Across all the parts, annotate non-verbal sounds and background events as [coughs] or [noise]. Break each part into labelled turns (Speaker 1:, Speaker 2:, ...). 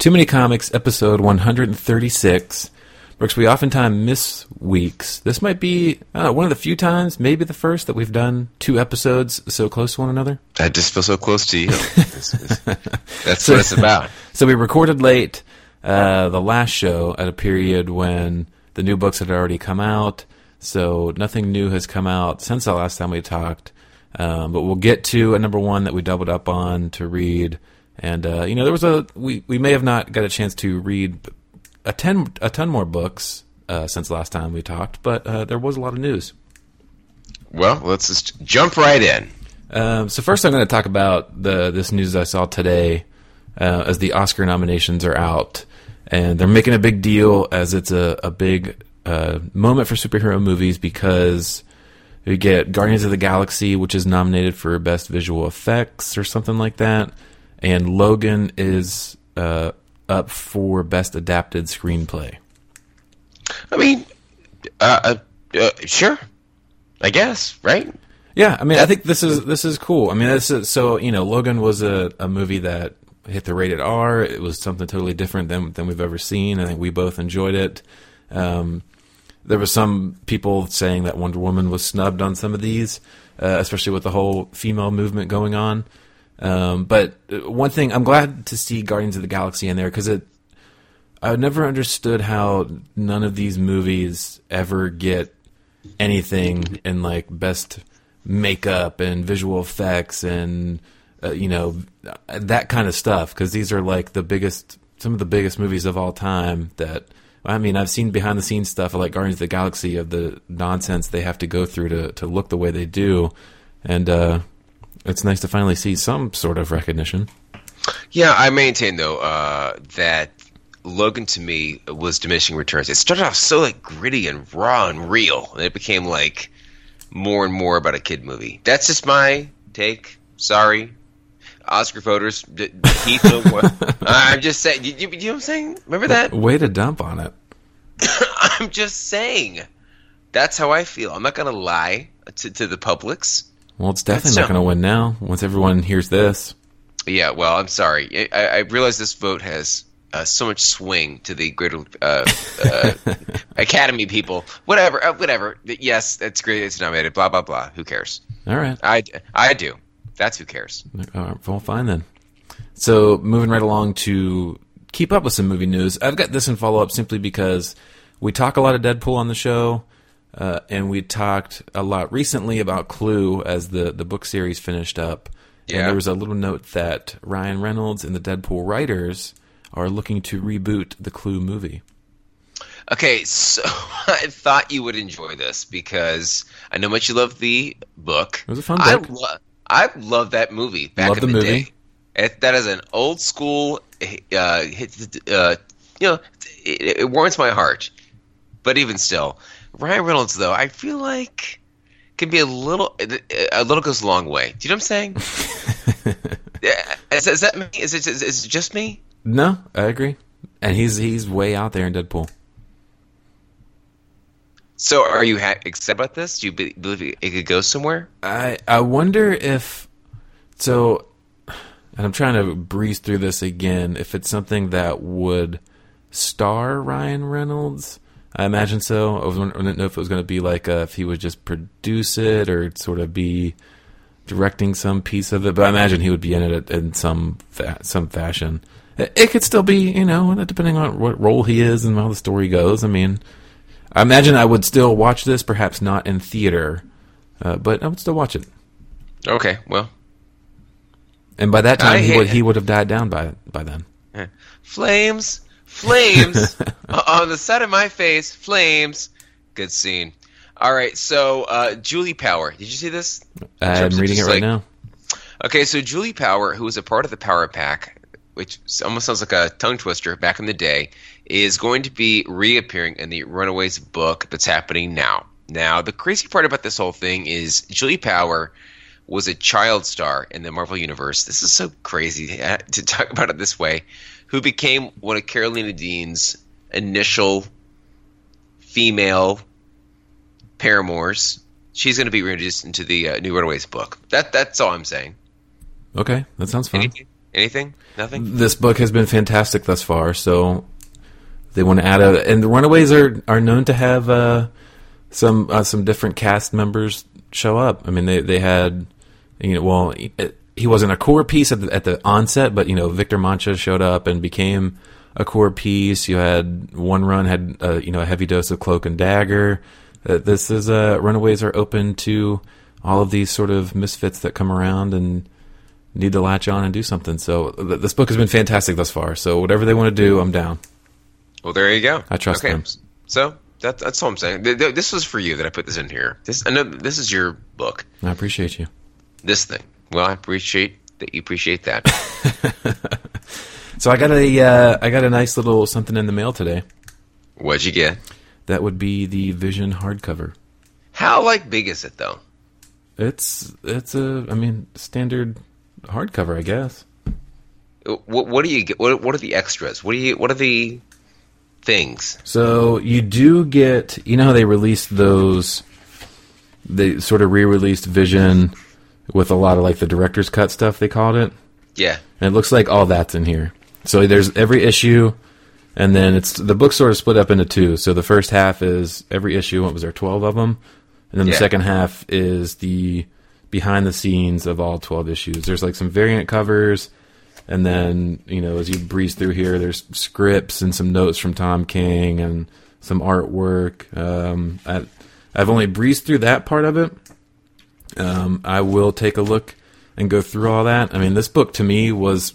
Speaker 1: Too Many Comics, episode 136. Brooks, we oftentimes miss weeks. This might be uh, one of the few times, maybe the first, that we've done two episodes so close to one another.
Speaker 2: I just feel so close to you. [laughs] That's what it's about.
Speaker 1: So we recorded late uh, the last show at a period when the new books had already come out. So nothing new has come out since the last time we talked. Um, but we'll get to a number one that we doubled up on to read. And uh, you know, there was a we, we may have not got a chance to read a ten a ton more books uh, since last time we talked, but uh, there was a lot of news.
Speaker 2: Well, let's just jump right in.
Speaker 1: Um, so first, I'm going to talk about the this news I saw today uh, as the Oscar nominations are out, and they're making a big deal as it's a a big uh, moment for superhero movies because we get Guardians of the Galaxy, which is nominated for best visual effects or something like that, and Logan is uh, up for best adapted screenplay.
Speaker 2: I mean, uh, uh, uh, sure, I guess, right?
Speaker 1: Yeah, I mean, I think this is this is cool. I mean, this is so you know, Logan was a, a movie that hit the rated R. It was something totally different than than we've ever seen. I think we both enjoyed it. Um, there was some people saying that Wonder Woman was snubbed on some of these, uh, especially with the whole female movement going on. Um, but one thing, I'm glad to see Guardians of the Galaxy in there because it. I never understood how none of these movies ever get anything in like best makeup and visual effects and uh, you know that kind of stuff because these are like the biggest, some of the biggest movies of all time. That I mean, I've seen behind the scenes stuff like Guardians of the Galaxy of the nonsense they have to go through to to look the way they do, and uh, it's nice to finally see some sort of recognition.
Speaker 2: Yeah, I maintain though uh, that Logan to me was diminishing returns. It started off so like gritty and raw and real, and it became like more and more about a kid movie. That's just my take. Sorry, Oscar voters. D- d- Heath, [laughs] I'm just saying. You, you, you know what I'm saying? Remember that?
Speaker 1: Way to dump on it. [laughs]
Speaker 2: I'm just saying. That's how I feel. I'm not gonna lie to, to the publics.
Speaker 1: Well, it's definitely
Speaker 2: That's
Speaker 1: not going to win now once everyone hears this.
Speaker 2: Yeah, well, I'm sorry. I, I realize this vote has uh, so much swing to the greater uh, uh, [laughs] Academy people. Whatever, uh, whatever. Yes, that's great. It's nominated. Blah blah blah. Who cares?
Speaker 1: All right.
Speaker 2: I, I do. That's who cares.
Speaker 1: All right, well, fine then. So, moving right along to keep up with some movie news. I've got this in follow up simply because we talk a lot of Deadpool on the show, uh, and we talked a lot recently about Clue as the, the book series finished up. And
Speaker 2: Yeah.
Speaker 1: there was a little note that Ryan Reynolds and the Deadpool writers are looking to reboot the Clue movie.
Speaker 2: Okay, so [laughs] I thought you would enjoy this because I know much you love the book.
Speaker 1: It was a fun
Speaker 2: I lo- I love that movie back
Speaker 1: Love
Speaker 2: in
Speaker 1: the
Speaker 2: the,
Speaker 1: movie.
Speaker 2: day. It, that is an old school. Uh, hit- uh, you know, it, it warms my heart. But even still, Ryan Reynolds though, I feel like can be a little. A little goes a long way. Do you know what I'm saying? [laughs] Yeah, is, is that me? Is it, is it just me?
Speaker 1: No, I agree. And he's he's way out there in Deadpool.
Speaker 2: So, are you ha- excited about this? Do you be- believe it it could go somewhere?
Speaker 1: I I wonder if so and I'm trying to breeze through this again if it's something that would star Ryan Reynolds. I imagine so. I, was, wondering- I didn't know if it was going to be like uh, if he would just produce it or sort of be directing some piece of it. But I imagine he would be in it in some fa- some fashion. It, could still be, you know, depending on what role he is and how the story goes. I mean, I imagine I would still watch this, perhaps not in theater, uh, but I would still watch it.
Speaker 2: Okay, well,
Speaker 1: And by that
Speaker 2: I
Speaker 1: time, he would
Speaker 2: it.
Speaker 1: he would have died down by by then.
Speaker 2: flames, flames [laughs] on the side of my face, flames. Good scene. All right, so uh, Julie Power. Did you see this?
Speaker 1: I'm reading it right
Speaker 2: like-
Speaker 1: now.
Speaker 2: Okay, so Julie Power, who was a part of the Power Pack, which almost sounds like a tongue twister back in the day, is going to be reappearing in the Runaways book that's happening now. Now, the crazy part about this whole thing is Julie Power was a child star in the Marvel Universe. This is so crazy uh, to talk about it this way. Who became one of Karolina Dean's initial female paramours. She's going to be reintroduced into the uh, new Runaways book. That that's all I'm saying.
Speaker 1: Okay, that sounds fun.
Speaker 2: Anything, Anything? Nothing.
Speaker 1: This book has been fantastic thus far, so they want to add a. And the Runaways are are known to have uh, some uh, some different cast members show up. I mean, they they had you know, well, he, he wasn't a core piece at the, at the onset, but you know, Victor Mancha showed up and became a core piece. You had one run had uh, you know a heavy dose of Cloak and Dagger. Uh, this is uh, Runaways are open to all of these sort of misfits that come around and need to latch on and do something. So th- this book has been fantastic thus far. So whatever they want to do, I'm down.
Speaker 2: Well, there you go.
Speaker 1: I trust
Speaker 2: okay.
Speaker 1: them.
Speaker 2: So that, that's all I'm saying. Th- th- This was for you that I put this in here. This I know this is your book.
Speaker 1: I appreciate you.
Speaker 2: This thing. Well, I appreciate that you appreciate that. [laughs]
Speaker 1: So I got a uh, I got a nice little something in the mail today.
Speaker 2: What'd you get?
Speaker 1: That would be the Vision hardcover.
Speaker 2: How like big is it though?
Speaker 1: It's it's a I mean standard hardcover, I guess.
Speaker 2: What, what do you get? What, what are the extras? What do you? What are the things?
Speaker 1: So you do get you know how they released those they sort of re-released Vision with a lot of like the director's cut stuff they called it.
Speaker 2: Yeah.
Speaker 1: And it looks like all that's in here. So there's every issue, and then it's the book sort of split up into two. So the first half is every issue. What was there? Twelve of them, and then the second half is the behind the scenes of all twelve issues. There's like some variant covers, and then you know as you breeze through here, there's scripts and some notes from Tom King and some artwork. Um, I, I've only breezed through that part of it. Um, I will take a look and go through all that. I mean, this book to me was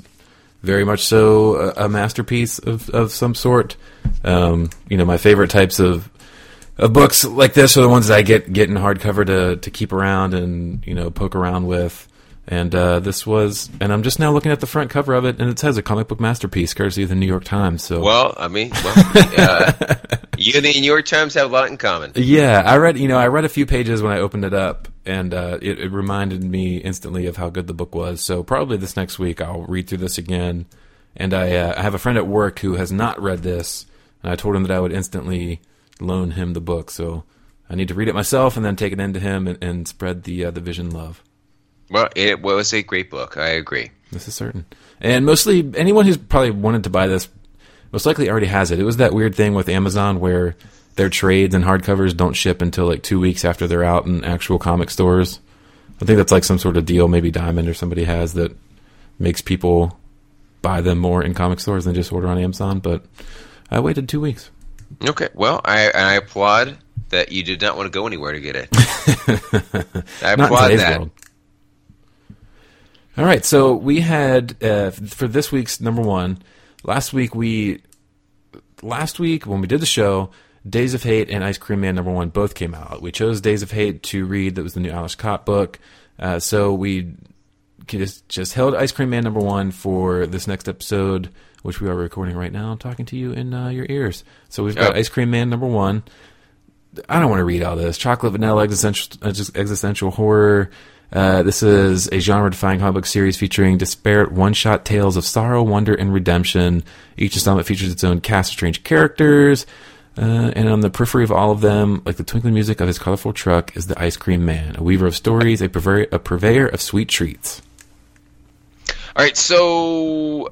Speaker 1: very much so a, a masterpiece of, of some sort. Um, you know, my favorite types of of books like this are the ones that I get get in hardcover to to keep around and you know poke around with. And uh, this was, and I'm just now looking at the front cover of it, and it says a comic book masterpiece, courtesy of the New York Times. So,
Speaker 2: Well, I mean, well, [laughs] uh, you and the New York Times have a lot in common.
Speaker 1: Yeah, I read. You know, I read a few pages when I opened it up, and uh, it, it reminded me instantly of how good the book was. So probably this next week I'll read through this again. And I, uh, I have a friend at work who has not read this, and I told him that I would instantly loan him the book. So I need to read it myself and then take it into him and, and spread the uh, the vision love.
Speaker 2: Well, it was a great book. I agree.
Speaker 1: This is certain. And mostly anyone who's probably wanted to buy this most likely already has it. It was that weird thing with Amazon where their trades and hardcovers don't ship until like two weeks after they're out in actual comic stores. I think that's like some sort of deal maybe Diamond or somebody has that makes people buy them more in comic stores than just order on Amazon. But I waited two weeks.
Speaker 2: Okay. Well, I I applaud that you did not want to go anywhere to get it. [laughs] I applaud that.
Speaker 1: world. All right, so we had uh, for this week's number one. Last week we, last week when we did the show, Days of Hate and Ice Cream Man number one both came out. We chose Days of Hate to read. That was the new Ales Kot book. Uh, so we just just held Ice Cream Man number one for this next episode, which we are recording right now. I'm talking to you in uh, your ears. So we've got
Speaker 2: Oh.
Speaker 1: Ice Cream Man number one. I don't want to read all this. Chocolate vanilla existential, just existential horror. Uh, this is a genre-defying comic book series featuring disparate one-shot tales of sorrow, wonder, and redemption. Each installment features its own cast of strange characters, uh, and on the periphery of all of them, like the twinkling music of his colorful truck, is the Ice Cream Man, a weaver of stories, a purveyor, a purveyor of sweet treats.
Speaker 2: All right, so uh,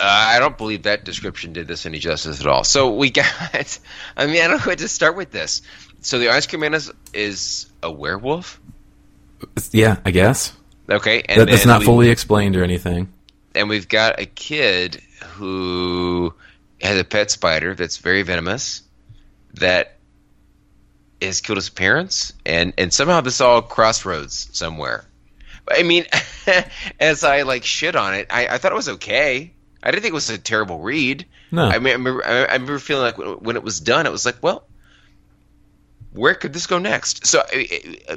Speaker 2: I don't believe that description did this any justice at all. So we got, [laughs] I mean, I don't know where to start with this. So the ice cream man is, is a werewolf.
Speaker 1: Yeah, I guess
Speaker 2: Okay, and
Speaker 1: that, that's not
Speaker 2: we-
Speaker 1: fully explained or anything.
Speaker 2: And we've got a kid who has a pet spider that's very venomous that has killed his parents, and and somehow this all crossroads somewhere. I mean, [laughs] as I like shit on it, I, I thought it was okay. I didn't think it was a terrible read.
Speaker 1: No.
Speaker 2: I mean, I remember, I remember feeling like when, it was done, it was like, well, where could this go next? So, uh, uh,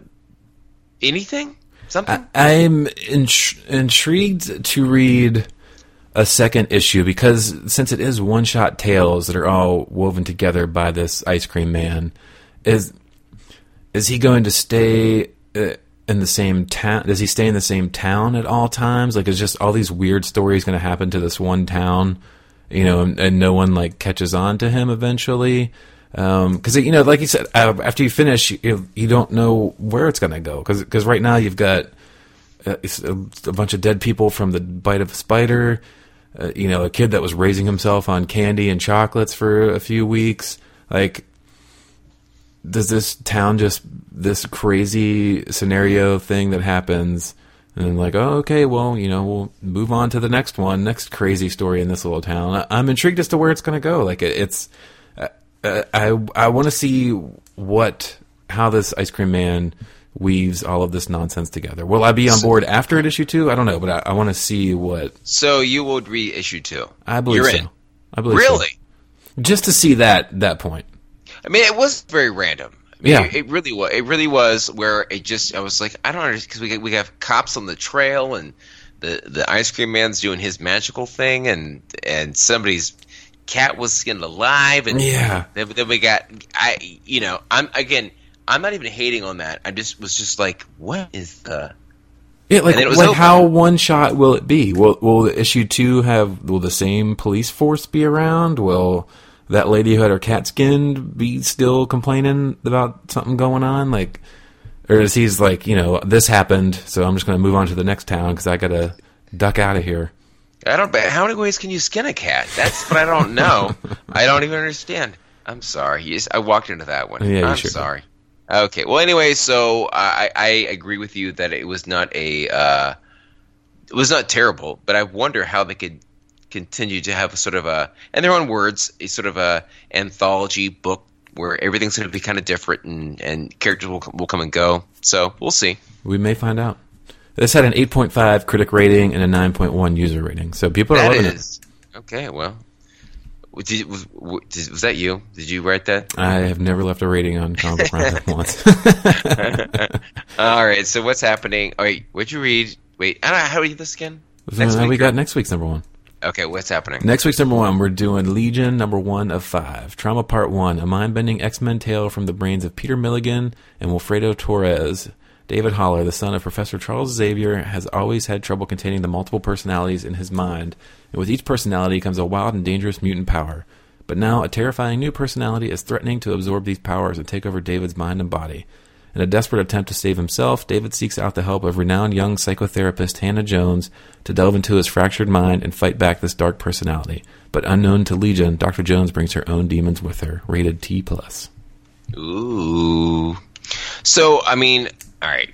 Speaker 2: anything, something.
Speaker 1: I, I'm intr- intrigued to read a second issue because since it is one shot tales that are all woven together by this ice cream man, is is he going to stay uh, in the same town? Does he stay in the same town at all times? Like, is just all these weird stories going to happen to this one town? You know, and, and no one like catches on to him eventually. Because you know, like you said, uh, after you finish, you, you don't know where it's going to go. Because right now you've got uh, a, a bunch of dead people from the bite of a spider. Uh, you know, a kid that was raising himself on candy and chocolates for a few weeks. Like, does this town just this crazy scenario thing that happens? And like, oh, okay, well, you know, we'll move on to the next one, next crazy story in this little town. I, I'm intrigued as to where it's going to go. Like, it, it's, uh, I I want to see what how this ice cream man weaves all of this nonsense together. Will I be on board after at issue two? I don't know, but I, I want to see what
Speaker 2: So you would read issue two.
Speaker 1: I believe
Speaker 2: You're
Speaker 1: so.
Speaker 2: in.
Speaker 1: I believe so.
Speaker 2: Really?
Speaker 1: just to see that that point.
Speaker 2: I mean, it was very random. I mean,
Speaker 1: Yeah.
Speaker 2: it, it really was. It really was where it just. I was like, I don't understand because we we have cops on the trail and the the ice cream man's doing his magical thing and and somebody's cat was skinned alive and
Speaker 1: Yeah.
Speaker 2: then, then we got I you know I'm again I'm not even hating on that. I just was just like, what is the
Speaker 1: Yeah, like, like
Speaker 2: open.
Speaker 1: how one shot will it be? Will will issue two have will the same police force be around? Will that lady who had her cat skinned be still complaining about something going on? Like, or is he's like, you know, this happened, so I'm just going to move on to the next town because I got to duck out of here.
Speaker 2: I don't. How many ways can you skin a cat? That's what I don't know. [laughs] I don't even understand. I'm sorry. I walked into that one.
Speaker 1: Yeah,
Speaker 2: I'm
Speaker 1: sure
Speaker 2: sorry. Okay. Well, anyway, so I, I agree with you that it was not a. Uh, it was not terrible, but I wonder how they could continue to have a sort of a, in their own words, a sort of a anthology book where everything's going to be kind of different and, and characters will, will come and go. So we'll see.
Speaker 1: We may find out. This had an 8.5 critic rating and a 9.1 user rating, so people are
Speaker 2: That
Speaker 1: loving it.
Speaker 2: okay. Well, did, was, was was that you? Did you write that?
Speaker 1: I have never left a rating on Comic [laughs] Roundup once. [laughs]
Speaker 2: All right. So what's happening? Oh, wait, what'd you read? Wait, I don't know, how do we do this again? Next
Speaker 1: Uh,
Speaker 2: week
Speaker 1: we
Speaker 2: or-
Speaker 1: got next week's number one.
Speaker 2: Okay, what's happening?
Speaker 1: Next week's number one, we're doing Legion number one of five. Trauma Part One, a mind bending X Men tale from the brains of Peter Milligan and Wilfredo Torres. David Haller, the son of Professor Charles Xavier, has always had trouble containing the multiple personalities in his mind, and with each personality comes a wild and dangerous mutant power. But now, a terrifying new personality is threatening to absorb these powers and take over David's mind and body. In a desperate attempt to save himself, David seeks out the help of renowned young psychotherapist Hannah Jones to delve into his fractured mind and fight back this dark personality. But unknown to Legion, Dr. Jones brings her own demons with her. Rated T plus.
Speaker 2: Ooh. So I mean, all right.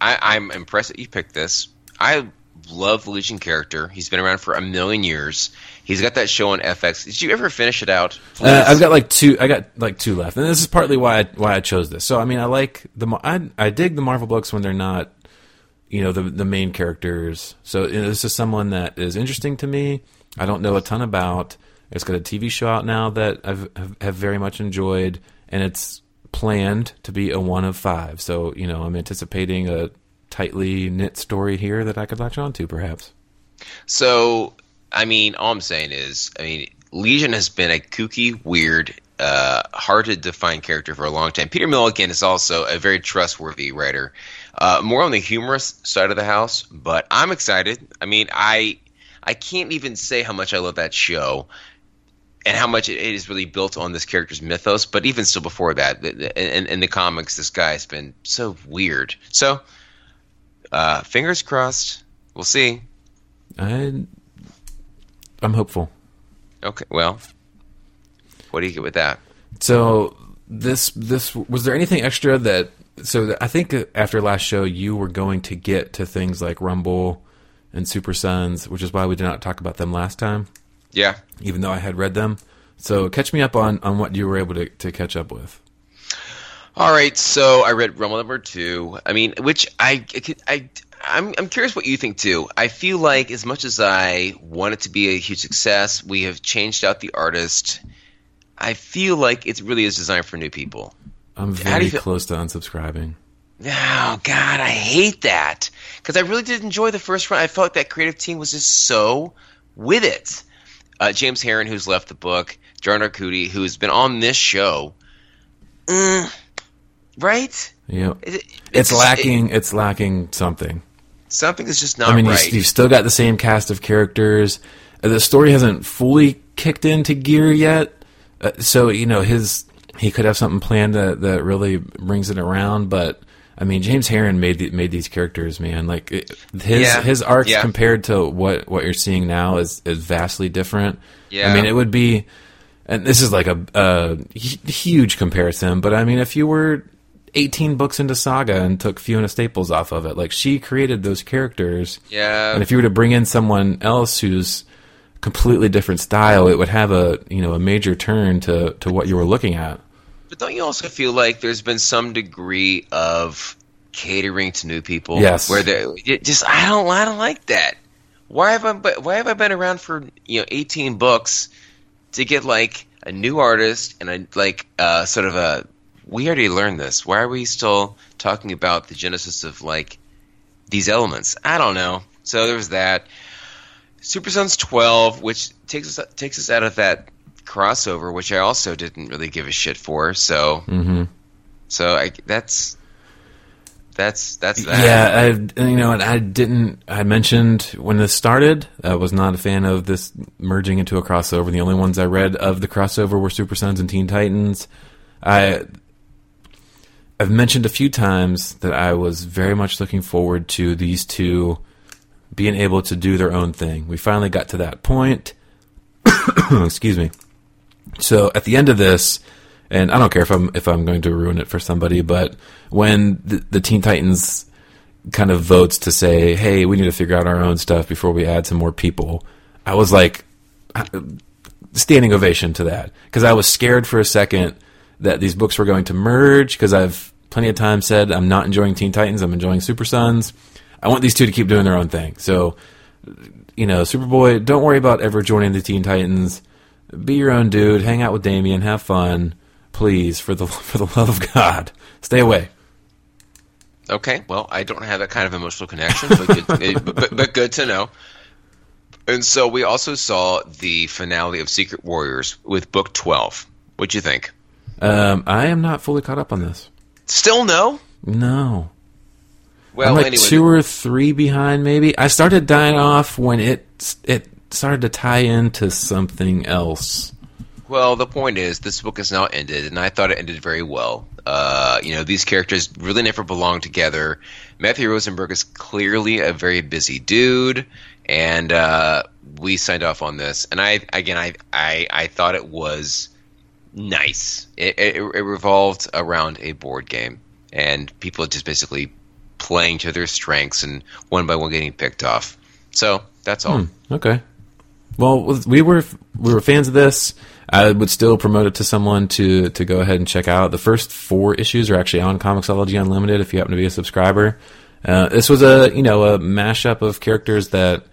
Speaker 2: I, I'm impressed that you picked this. I love the Legion character. He's been around for a million years. He's got that show on FX. Did you ever finish it out?
Speaker 1: Uh, I've got like two. I got like two left, and this is partly why I, why I chose this. So I mean, I like the I I dig the Marvel books when they're not, you know, the the main characters. So you know, this is someone that is interesting to me. I don't know a ton about. It's got a TV show out now that I've have, have very much enjoyed, and it's planned to be a one of five. So you know, I'm anticipating a tightly knit story here that I could latch on to, perhaps.
Speaker 2: So, I mean, all I'm saying is, I mean, Legion has been a kooky, weird, uh, hard to define character for a long time. Peter Milligan is also a very trustworthy writer, uh, more on the humorous side of the house. But I'm excited. I mean, I I can't even say how much I love that show. And how much it is really built on this character's mythos, but even still before that, th- th- in, in the comics, this guy has been so weird. So, uh, fingers crossed. We'll see.
Speaker 1: I I'm hopeful.
Speaker 2: Okay, well, what do you get with that?
Speaker 1: So this this was there anything extra that so I think after last show you were going to get to things like Rumble and Super Sons, which is why we did not talk about them last time,
Speaker 2: Yeah.
Speaker 1: even though I had read them. So catch me up on on what you were able to to catch up with.
Speaker 2: All right, so I read Rumble number two. I mean, which I, I, I, I'm, I'm curious what you think too. I feel like as much as I want it to be a huge success, we have changed out the artist. I feel like it really is designed for new people.
Speaker 1: I'm very close to unsubscribing.
Speaker 2: Oh God, I hate that because I really did enjoy the first run. I felt like that creative team was just so with it. Uh, James Harren, who's left the book, John Arcudi, who's been on this show, Mm, right?
Speaker 1: Yeah,
Speaker 2: It- it-
Speaker 1: it's
Speaker 2: just-
Speaker 1: lacking. it's lacking something.
Speaker 2: something is just not
Speaker 1: I mean,
Speaker 2: right.
Speaker 1: you, you've still got the same cast of characters. Uh, The story hasn't fully kicked into gear yet, uh, so you know his he could have something planned that that really brings it around. But I mean, James Harren made the, made these characters, man. Like it, his
Speaker 2: Yeah.
Speaker 1: his arcs
Speaker 2: Yeah.
Speaker 1: compared to what what you're seeing now is is vastly different.
Speaker 2: Yeah.
Speaker 1: I mean, it would be, and this is like a, a huge comparison, but I mean, if you were 18 books into Saga and took Fiona Staples off of it, like she created those characters,
Speaker 2: Yeah.
Speaker 1: and if you were to bring in someone else who's completely different style, it would have a you know a major turn to to what you were looking at.
Speaker 2: But don't you also feel like there's been some degree of catering to new people?
Speaker 1: Yes.
Speaker 2: Where they just I don't I don't like that. Why have I why have I been around for you know 18 books to get like a new artist and a like uh sort of a we already learned this. Why are we still talking about the genesis of like these elements? I don't know. So there was that. Super Sons 12, which takes us takes us out of that crossover, which I also didn't really give a shit for. So,
Speaker 1: hmm
Speaker 2: so I that's that's that's that.
Speaker 1: Yeah, I you know, and I didn't. I mentioned when this started, I was not a fan of this merging into a crossover. The only ones I read of the crossover were Super Sons and Teen Titans. I I've mentioned a few times that I was very much looking forward to these two being able to do their own thing. We finally got to that point. [coughs] Excuse me. So at the end of this, and I don't care if I'm if I'm going to ruin it for somebody, but when the, the Teen Titans kind of votes to say, "Hey, we need to figure out our own stuff before we add some more people," I was like, uh, standing ovation to that because I was scared for a second that these books were going to merge because I've plenty of times said I'm not enjoying Teen Titans, I'm enjoying Super Sons. I want these two to keep doing their own thing. So, you know, Superboy, don't worry about ever joining the Teen Titans. Be your own dude. Hang out with Damian. Have fun, please. For the [laughs] for the love of God, stay away.
Speaker 2: Okay, well, I don't have that kind of emotional connection, but good, [laughs] but, but good to know. And so we also saw the finale of Secret Warriors with book 12. What'd you think?
Speaker 1: Um, I am not fully caught up on this.
Speaker 2: Still no?
Speaker 1: No,
Speaker 2: Well,
Speaker 1: I'm like
Speaker 2: anyway,
Speaker 1: two or three behind. Maybe I started dying off when it it started to tie into something else.
Speaker 2: Well, the point is, this book is now ended, and I thought it ended very well. Uh, you know, these characters really never belong together. Matthew Rosenberg is clearly a very busy dude, and uh, we signed off on this. And I, again, I, I, I thought it was nice. It, it, it revolved around a board game, and people just basically playing to their strengths, and one by one getting picked off. So that's all.
Speaker 1: Okay. Well, we were we were fans of this. I would still promote it to someone to to go ahead and check out. The first four issues are actually on Comixology Unlimited if you happen to be a subscriber. Uh, this was a you know a mashup of characters that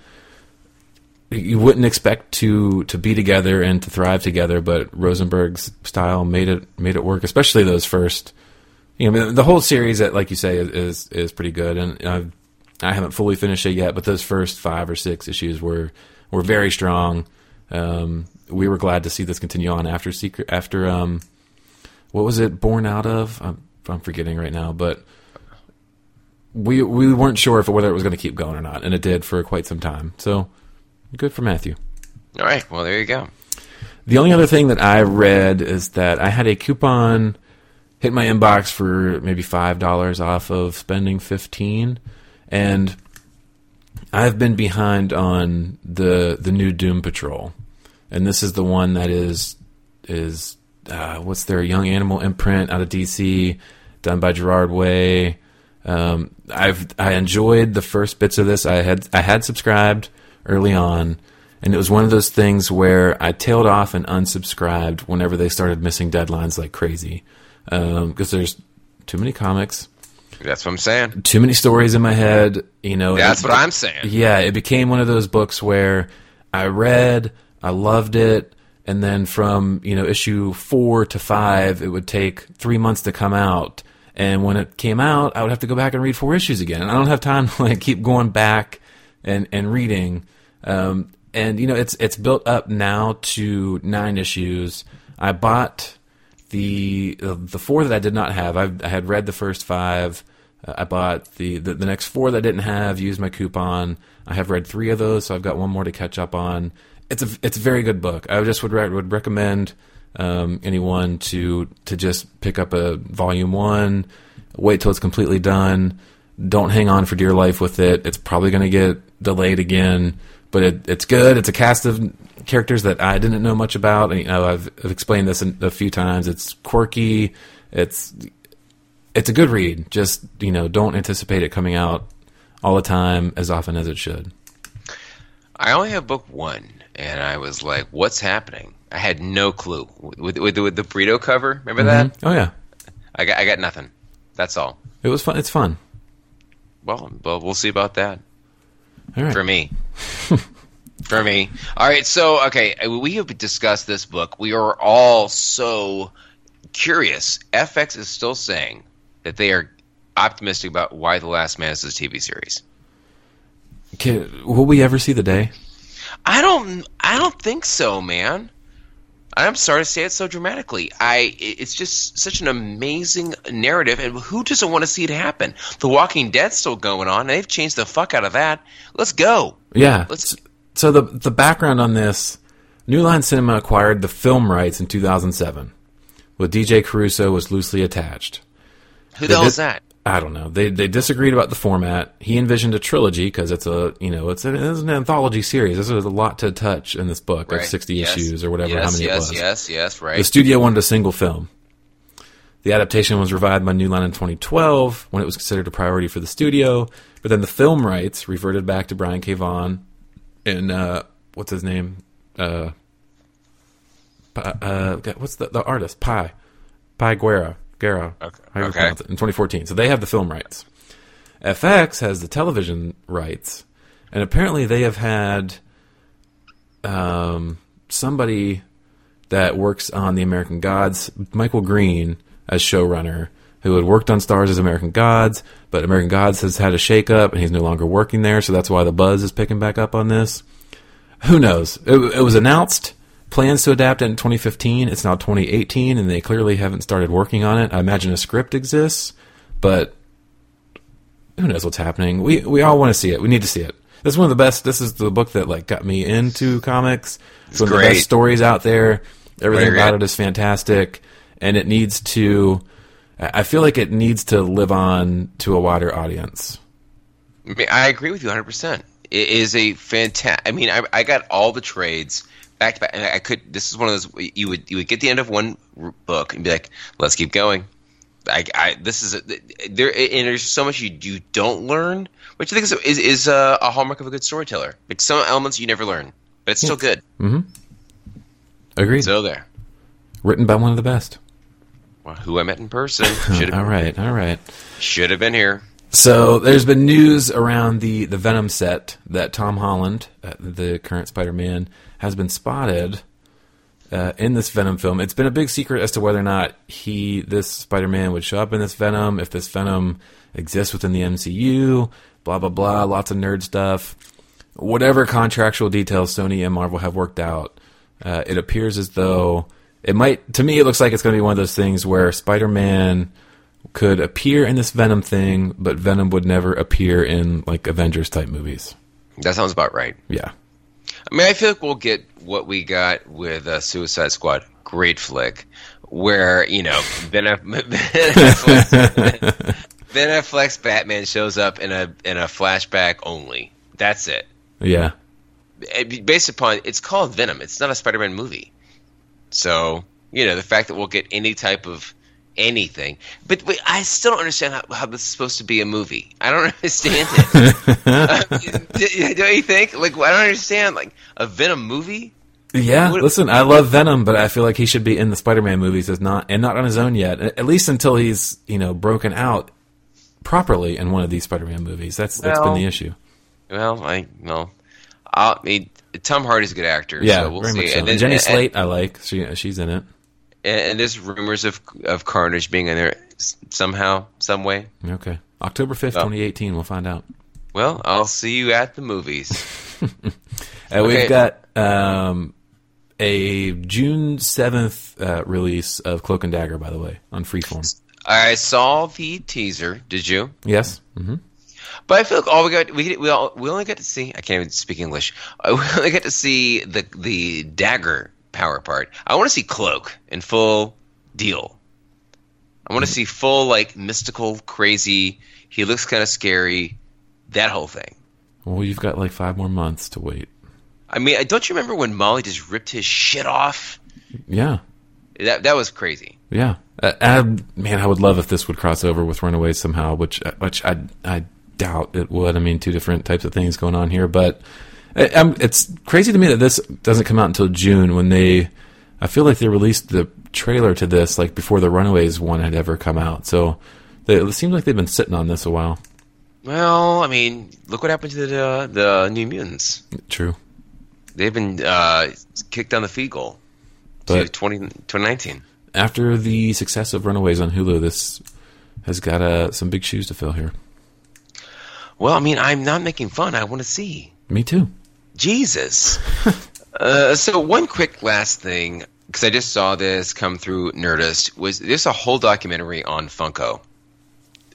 Speaker 1: you wouldn't expect to to be together and to thrive together, but Rosenberg's style made it made it work. Especially those first, you know, the whole series that, like you say, is is, pretty good. And I've, I haven't fully finished it yet, but those first five or six issues were were very strong. Um, we were glad to see this continue on after secret after um, what was it born out of? I'm, I'm forgetting right now, but we we weren't sure if whether it was going to keep going or not, and it did for quite some time. So good for Matthew.
Speaker 2: All right. Well, there you go.
Speaker 1: The only other thing that I read is that I had a coupon hit my inbox for maybe five dollars off of spending fifteen, and I've been behind on the the new Doom Patrol, and this is the one that is is uh, what's their Young Animal imprint out of DC, done by Gerard Way. Um, I've I enjoyed the first bits of this. I had I had subscribed early on, and it was one of those things where I tailed off and unsubscribed whenever they started missing deadlines like crazy, um, because there's too many comics,
Speaker 2: That's what I'm saying.
Speaker 1: too many stories in my head. You know,
Speaker 2: That's
Speaker 1: it-
Speaker 2: what I'm saying.
Speaker 1: yeah, it became one of those books where I read, I loved it, and then from you know issue four to five, it would take three months to come out. And when it came out, I would have to go back and read four issues again, and I don't have time to like keep going back and and reading. Um, and you know, it's it's built up now to nine issues. I bought the uh, the four that I did not have. I, I had read the first five. Uh, I bought the, the the next four that I didn't have. Used my coupon. I have read three of those, so I've got one more to catch up on. It's a it's a very good book. I just would re- would recommend um, anyone to to just pick up a volume one. Wait till it's completely done. Don't hang on for dear life with it. It's probably going to get delayed again, but it, it's good. It's a cast of characters that I didn't know much about. You know, I've, I've explained this a few times. It's quirky. It's it's a good read. Just you know, don't anticipate it coming out all the time as often as it should.
Speaker 2: I only have book one, and I was like, "What's happening?" I had no clue with with, with the burrito cover. Remember mm-hmm.
Speaker 1: that? Oh yeah.
Speaker 2: I got I got nothing. That's all.
Speaker 1: It was fun. It's fun.
Speaker 2: Well, well, we'll see about that.
Speaker 1: Right.
Speaker 2: For me. [laughs] For me. All right. So, okay, we have discussed this book. We are all so curious. FX is still saying that they are optimistic about Y: The Last Man is a TV series.
Speaker 1: Can, will we ever see the day?
Speaker 2: I don't. I don't think so, man. I'm sorry to say it so dramatically. I it's just such an amazing narrative, and who doesn't want to see it happen? The Walking Dead's still going on, and they've changed the fuck out of that. Let's go.
Speaker 1: Yeah. Let's. So the the background on this, New Line Cinema acquired the film rights in 2007, with DJ Caruso was loosely attached.
Speaker 2: Who the hell is that?
Speaker 1: I don't know. They they disagreed about the format. He envisioned a trilogy because it's a you know it's, a, it's, an anthology series. There's a lot to touch in this book
Speaker 2: right.
Speaker 1: of 60
Speaker 2: yes.
Speaker 1: issues or whatever.
Speaker 2: Yes,
Speaker 1: how many
Speaker 2: yes,
Speaker 1: it was?
Speaker 2: Yes, yes, right.
Speaker 1: The studio wanted a single film. The adaptation was revived by New Line in 2012 when it was considered a priority for the studio. But then the film rights reverted back to Brian K. Vaughan and uh, what's his name? Uh, uh, what's the the artist? Pi, Pia Guerra. Guerra.
Speaker 2: Okay.
Speaker 1: okay. in 2014. So they have the film rights. FX has the television rights, and apparently they have had um, somebody that works on the American Gods, Michael Green, as showrunner, who had worked on Starz as American Gods, but American Gods has had a shakeup and he's no longer working there, so that's why the buzz is picking back up on this. Who knows? It, it was announced plans to adapt it in 2015. It's now 2018, and they clearly haven't started working on it. I imagine a script exists, but who knows what's happening? We we all want to see it. We need to see it. This is one of the best. This is the book that like got me into comics.
Speaker 2: It's, one great. of the best
Speaker 1: stories out there. Everything about it is fantastic, and it needs to. I feel like it needs to live on to a wider audience.
Speaker 2: I agree with you 100. percent It is a fantastic. I mean, I, I got all the trades back to back. And I could. This is one of those you would you would get the end of one book and be like, let's keep going. I, I this is a, there and there's so much you you don't learn, which I think is is, is a, a, hallmark of a good storyteller. Like some elements you never learn, but it's still good.
Speaker 1: Mm-hmm. Agreed.
Speaker 2: So there.
Speaker 1: Written by one of the best.
Speaker 2: Well, who I met in person. [laughs]
Speaker 1: all right, all right.
Speaker 2: Should have been here.
Speaker 1: So there's been news around the the Venom set that Tom Holland, uh, the current Spider-Man, has been spotted uh, in this Venom film. It's been a big secret as to whether or not he, this Spider-Man, would show up in this Venom, if this Venom exists within the MCU. Blah blah blah. Lots of nerd stuff. Whatever contractual details Sony and Marvel have worked out, uh, it appears as though it might. To me, it looks like it's going to be one of those things where Spider-Man could appear in this Venom thing, but Venom would never appear in like Avengers type movies.
Speaker 2: That sounds about right.
Speaker 1: Yeah.
Speaker 2: I mean, I feel like we'll get what we got with uh, Suicide Squad. Great flick, where you know Ben, Aff- [laughs] ben, ben Affleck's Batman shows up in a in a flashback only. That's it.
Speaker 1: Yeah.
Speaker 2: Based upon it's called Venom. It's not a Spider-Man movie. So you know the fact that we'll get any type of anything. But wait, I still don't understand how, how, this is supposed to be a movie. I don't [laughs] understand it. uh, [laughs] [laughs] don't you think? Like, I don't understand. Like a Venom movie.
Speaker 1: Yeah, what, listen, I love Venom, but I feel like he should be in the Spider-Man movies as not and not on his own yet. At least until he's you know broken out properly in one of these Spider-Man movies. That's that's well, been the issue.
Speaker 2: Well, I no, I mean Tom Hardy's a good actor.
Speaker 1: Yeah,
Speaker 2: so we'll
Speaker 1: very
Speaker 2: see.
Speaker 1: much so. And, then, Jenny and, Slate, I like. She she's in it
Speaker 2: and, and there's rumors of of Carnage being in there somehow, some way.
Speaker 1: Okay, October fifth, twenty eighteen. We'll find out.
Speaker 2: Well, I'll see you at the movies. [laughs]
Speaker 1: uh, okay. We've got um, a June seventh uh, release of Cloak and Dagger, by the way, on Freeform.
Speaker 2: I saw the teaser. Did you?
Speaker 1: Yes. Mm-hmm.
Speaker 2: But I feel like all we got we we all we only got to see. I can't even speak English. [laughs] We only got to see the the dagger power part. I want to see Cloak in full deal. I want to see full like mystical, crazy. He looks kind of scary. That whole thing.
Speaker 1: Well, you've got like five more months to wait.
Speaker 2: I mean, don't you remember when Molly just ripped his shit off?
Speaker 1: Yeah.
Speaker 2: That that was crazy.
Speaker 1: Yeah, uh, I, man, I would love if this would cross over with Runaways somehow, which which I I doubt it would. I mean, two different types of things going on here, but I, it's crazy to me that this doesn't come out until June when they. I feel like they released the trailer to this like before the Runaways one had ever come out, so they, it seems like they've been sitting on this a while.
Speaker 2: Well, I mean, look what happened to the the New Mutants.
Speaker 1: True.
Speaker 2: They've been uh, kicked down the feed goal to 20, 2019.
Speaker 1: After the success of Runaways on Hulu, this has got uh, some big shoes to fill here.
Speaker 2: Well, I mean, I'm not making fun. I want to see.
Speaker 1: Me too.
Speaker 2: Jesus. [laughs] uh, so one quick last thing, because I just saw this come through Nerdist, was there's a whole documentary on Funko.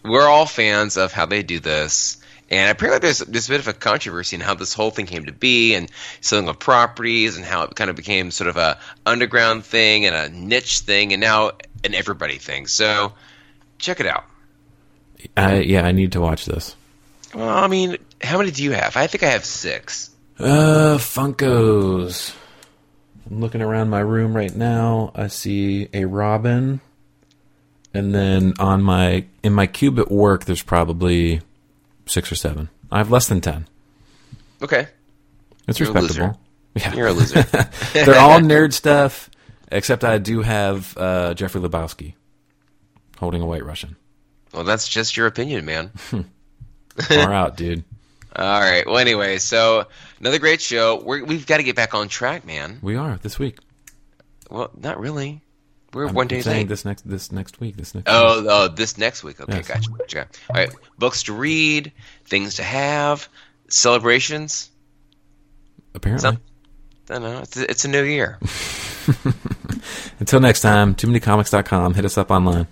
Speaker 2: We're all fans of how they do this. And apparently, there's there's a bit of a controversy in how this whole thing came to be, and selling of properties, and how it kind of became sort of a underground thing and a niche thing, and now an everybody thing. So, check it out.
Speaker 1: I, yeah, I need to watch this.
Speaker 2: Well, I mean, how many do you have? I think I have six.
Speaker 1: Uh, Funkos. I'm looking around my room right now. I see a Robin, and then on my in my cube at work, there's probably six or seven. I have less than ten.
Speaker 2: Okay.
Speaker 1: It's You're respectable.
Speaker 2: Yeah. You're a loser. [laughs]
Speaker 1: They're all nerd stuff, except I do have uh, Jeffrey Lebowski holding a white Russian.
Speaker 2: Well, that's just your opinion, man. [laughs]
Speaker 1: Far out, dude. [laughs]
Speaker 2: All right. Well, anyway, so another great show. we have got to get back on track, man.
Speaker 1: We are this week.
Speaker 2: Well, not really. We're I'm one day
Speaker 1: saying late. This next this next week. This next.
Speaker 2: Oh,
Speaker 1: week.
Speaker 2: oh, this next week. Okay, yes. gotcha, gotcha. All right, books to read, things to have, celebrations.
Speaker 1: Apparently.
Speaker 2: Some, I don't know. It's a, it's a new year. [laughs]
Speaker 1: Until next time, too many comics.com. Hit us up online.